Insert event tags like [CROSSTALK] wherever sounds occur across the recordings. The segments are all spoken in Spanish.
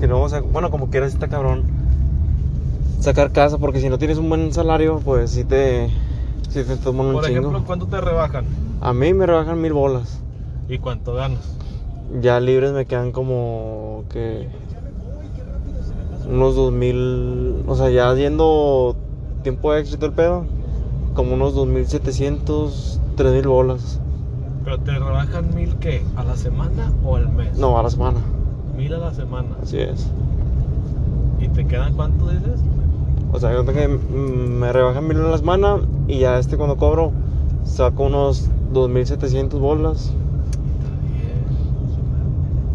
Que no, o sea, bueno, como quieras está cabrón sacar casa, porque si no tienes un buen salario, pues sí te, sí te toman un Por chingo. ejemplo, ¿cuánto te rebajan? A mí me rebajan mil bolas. ¿Y cuánto ganas? Ya libres me quedan como que unos dos mil, o sea, ya yendo tiempo y todo el pedo, como unos dos mil setecientos, tres mil bolas. ¿Pero te rebajan mil qué? ¿A la semana o al mes? No, a la semana, Mil a la semana. así es. ¿Y te quedan cuánto dices? O sea, yo tengo que mm, me rebajan mil a la semana y ya este cuando cobro saco unos dos mil setecientos bolas.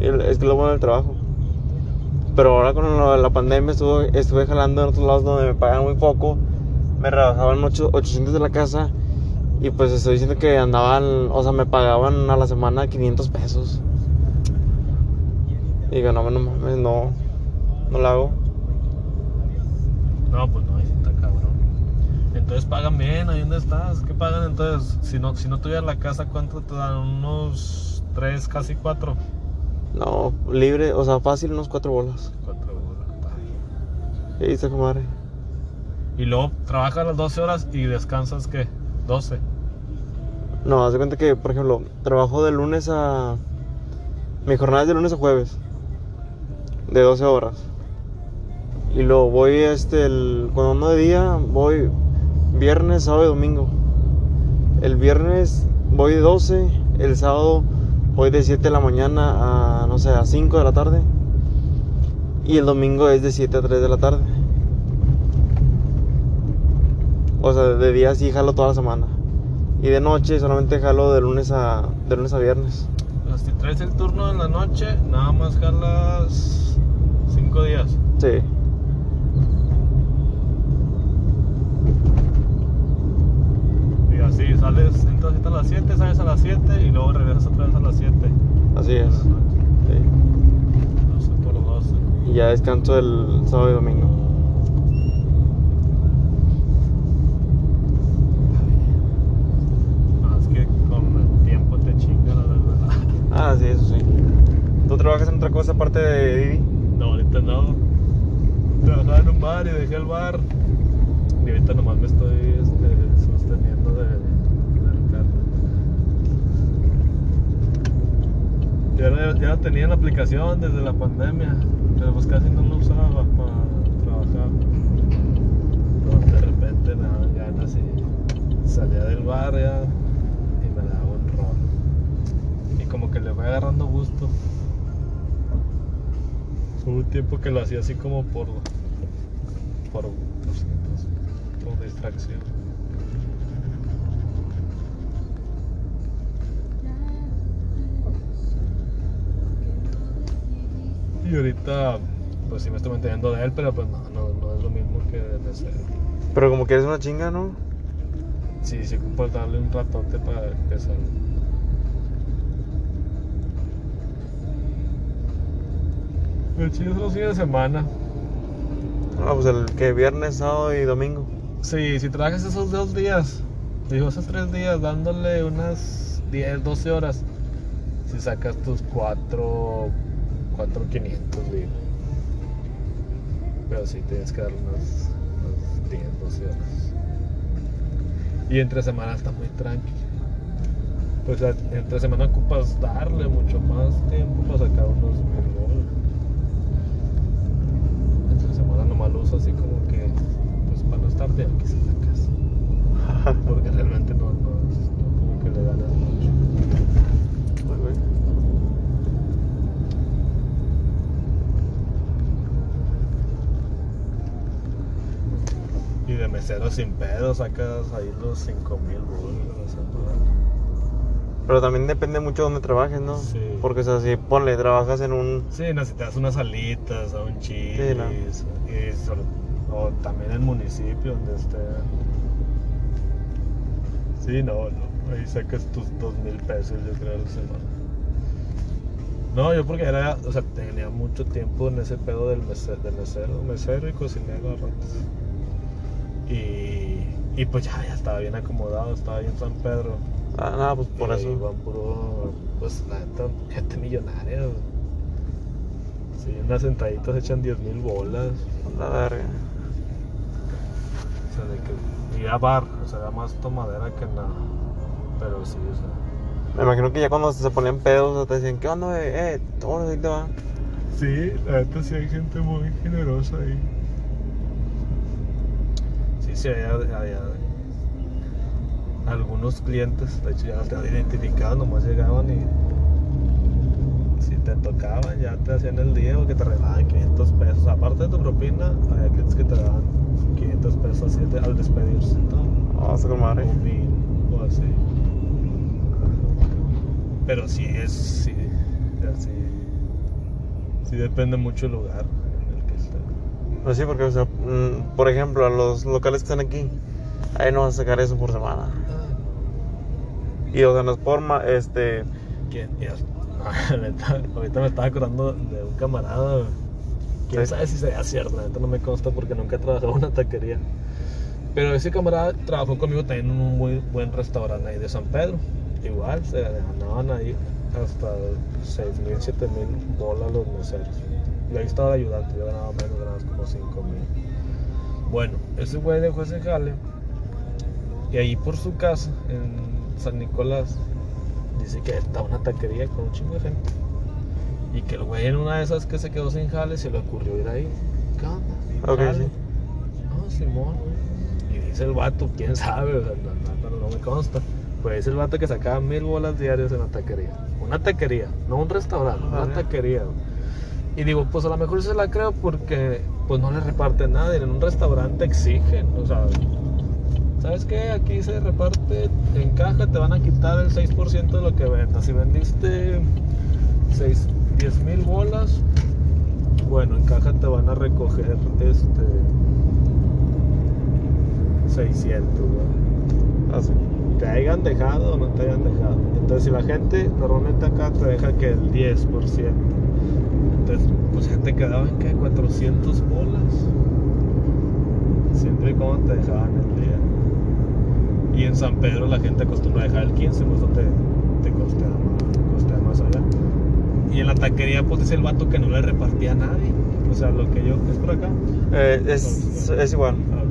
Y el- Es que lo bueno del trabajo. Pero ahora con de la pandemia estuve, estuve jalando en otros lados donde me pagan muy poco. Me rebajaban ocho- 800 de la casa. Y pues estoy diciendo que andaban, o sea, me pagaban a la semana 500 pesos. Y digo, no, no mames, no, no lo hago. No, pues no, ahí sí está cabrón. Entonces pagan bien, ahí donde estás. ¿Qué pagan entonces? Si no, si no tuvieras la casa, ¿cuánto te dan? Unos tres, casi cuatro. No, libre, o sea, fácil, unos cuatro bolas. Cuatro está bien. Y está comadre. Y luego trabajas las 12 horas y descansas, ¿qué? 12. No, haz de cuenta que, por ejemplo, trabajo de lunes a. Mi jornada es de lunes a jueves. De 12 horas. Y luego voy, este, el, cuando ando de día, voy viernes, sábado y domingo. El viernes voy de 12, el sábado voy de 7 de la mañana a, no sé, a 5 de la tarde. Y el domingo es de 7 a 3 de la tarde. O sea, de día sí jalo toda la semana. Y de noche solamente jalo de lunes a, de lunes a viernes. Pero si traes el turno en la noche, nada más jalas 5 días. Sí. Y así, sales entonces a las 7, sales a las 7 y luego regresas otra vez a las 7. Así es. Sí. 12 por 12. Y ya descanso el sábado y domingo. Es que con el tiempo te chinga la verdad. Ah, sí, eso sí. ¿Tú trabajas en otra cosa aparte de Didi? No, ahorita no. Trabajaba en un bar y dejé el bar. Y ahorita nomás me estoy este, sosteniendo de, del carro. Ya, la- ya la tenía en la aplicación desde la pandemia, pero pues casi no la usaba para trabajar. Pero de repente me daban ganas y salía del bar ya y me daba un rol. Y como que le fue agarrando gusto. Hubo un tiempo que lo hacía así como por. por. pues, pues, por distracción. Y ahorita, pues sí me estoy manteniendo de él, pero pues no, no, no es lo mismo que de mesero. Pero como que eres una chinga, ¿no? Sí, sí, ocupo darle un ratote para empezar. El chido son los fines de semana. Ah, pues el que viernes, sábado y domingo. Sí, si trabajas esos dos días, digo esos tres días, dándole unas 10, 12 horas, si sacas tus 4, 4, 500 libres. Pero sí tienes que dar unas, unas 10, 12 horas. Y entre semana está muy tranqui. Pues entre semana ocupas darle mucho más tiempo para sacar unos mil bolas. Entre uso así como que, pues para no estar de aquí en la casa. [LAUGHS] Porque realmente no, no, no como que le ganas mucho. Ay, güey. Y de mesero sin pedo sacas ahí los 5 mil bolas a la semana. Pero también depende mucho de dónde trabajes, ¿no? Sí. Porque, o sea, si ponle, trabajas en un. Sí, necesitas unas alitas o un chis. Sí, no. y sobre- o también el municipio donde esté. Sí, no, no. Ahí sacas tus dos mil pesos, yo creo, la semana. No, yo porque era, o sea, tenía mucho tiempo en ese pedo del mesero, del mesero, mesero y cocinero a ratos. Y, y pues ya, ya estaba bien acomodado, estaba ahí en San Pedro. Ah, nada, pues por Y eso. Iban puro, pues la neta, gente millonaria. Sí, unas sentaditas echan 10 mil bolas. La verga. O sea, de que. Y a bar, o sea, da más tomadera que nada. Pero sí, o sea. Me imagino que ya cuando se ponían pedos, te decían, ¿qué onda? Eh, ¿cómo ahí te va? Sí, la neta sí hay gente muy generosa ahí. Sí, hay algunos clientes, de hecho ya te habían identificado, nomás llegaban y si te tocaban ya te hacían el día o que te regalaban 500 pesos. Aparte de tu propina, había clientes que te daban 500 pesos así de- al despedirse. ¿no? Vamos a con madre. O mil, o así. Pero sí es, sí, así, sí depende mucho el lugar en el que esté. Pues sí, porque, o sea, mm, por ejemplo, a los locales que están aquí, ahí no vas a sacar eso por semana. Y, o sea, no es por, ma- este, ¿Quién? Ah, [LAUGHS] ahorita me estaba acordando de un camarada. Quién Sí. sabe si sea cierto, la no me consta porque nunca he trabajado en una taquería. Pero ese camarada trabajó conmigo también en un muy buen restaurante ahí de San Pedro. Igual se ganaban ahí hasta 6 mil, 7 mil bolas los meseros. Y ahí estaba el ayudante, yo ganaba menos, ganaba como 5 mil. Bueno, ese güey dejó ese jale. Y ahí por su casa, en San Nicolás, dice que está una taquería con un chingo de gente. Y que el güey en una de esas que se quedó sin jale se le ocurrió ir ahí. ¿Qué onda? Sí. No, Simón. Y dice el vato, quién sabe, o sea, no, no- no me consta. Pues dice el vato que sacaba mil bolas diarias en la taquería. Una taquería, no un restaurante, una Vale. taquería. Y digo, pues a lo mejor se la creo porque pues no le reparte nada. En un restaurante exigen, o sea, ¿sabes qué? Aquí se reparte en caja, te van a quitar el 6% de lo que vendas. Si vendiste 6, 10 mil bolas, bueno, en caja te van a recoger este 600, ¿no? así. te hayan dejado o no te hayan dejado. Entonces, si la gente normalmente acá te deja que el 10%, pues ya te quedaban que 400 bolas. Siempre y cuando te dejaban el día. Y en San Pedro la gente acostumbra a dejar el 15, pues eso te, te costea, más- costea más allá. Y en la taquería, pues es el vato que no le repartía a nadie. O sea, lo que yo. ¿Es por acá? Eh, es, es igual. Ah,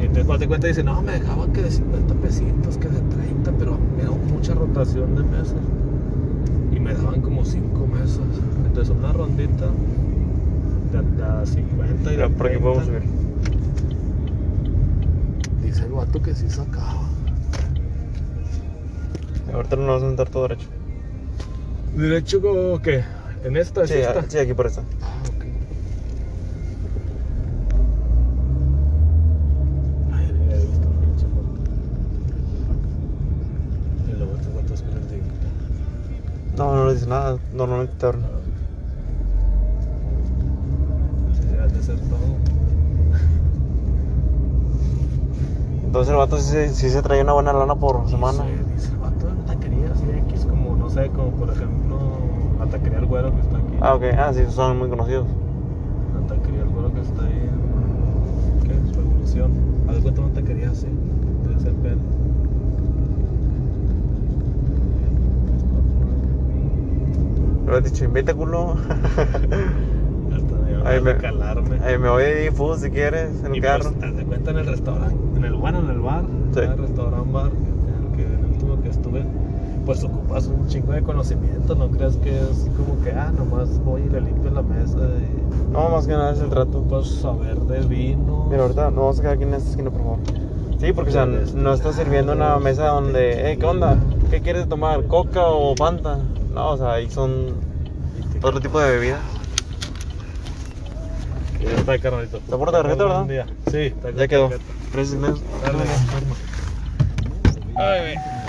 entonces, cuando te cuenta, dice, no, me dejaba que de 50 pesitos, que de 30, pero me daba mucha rotación de mesas. Y me daban como 5 mesas. Entonces, una rondita de, a 50 y de por aquí 30. podemos subir. Dice el vato que sí sacaba. Ahorita nos vamos a sentar todo derecho. ¿Derecho o qué? ¿En esta? ¿Es Sí, esta? ah, sí, aquí por esta. Ah, ok. Ay, ni había visto un pinche montón. Y luego estos vatos que les digo. No, no le dice nada. Normalmente te abren. Sí, debe de ser todo. Entonces el vato sí, se- sí se traía una buena lana por semana. Dice, dice el vato de la taquería así X, como no sé, como por ejemplo la taquería El Güero que está aquí. Ah, ok. Ah, sí, son muy conocidos. La taquería El Güero que está ahí en. ¿Qué es? Revolución. Haz de cuenta una taquería así. Debe ser pedo. Pero he dicho, invita culo. [LAUGHS] Ahí me- calarme. Ahí me voy a ir food si quieres, en el Y carro. pues, haz de cuenta en el restaurante, en el bueno, en el bar, Sí. en el restaurante bar, en el que en el último que estuve, pues ocupas un chingo de conocimiento, no creas que es como que, ah, nomás voy y le limpio la mesa y No, más que nada es el trato. ocupas saber de vino. Mira, ahorita nos vamos a quedar aquí en esta esquina, por favor. Sí, porque o sea, no estás sirviendo una mesa donde, hey, ¿qué onda? ¿Qué quieres tomar? ¿Coca o Fanta? No, o sea, ahí son otro tipo de bebidas. Ya está, carnalito. ¿Está por tarjeta, verdad? Sí, está Ya quedó. Gracias, Ignacio. Ay, güey.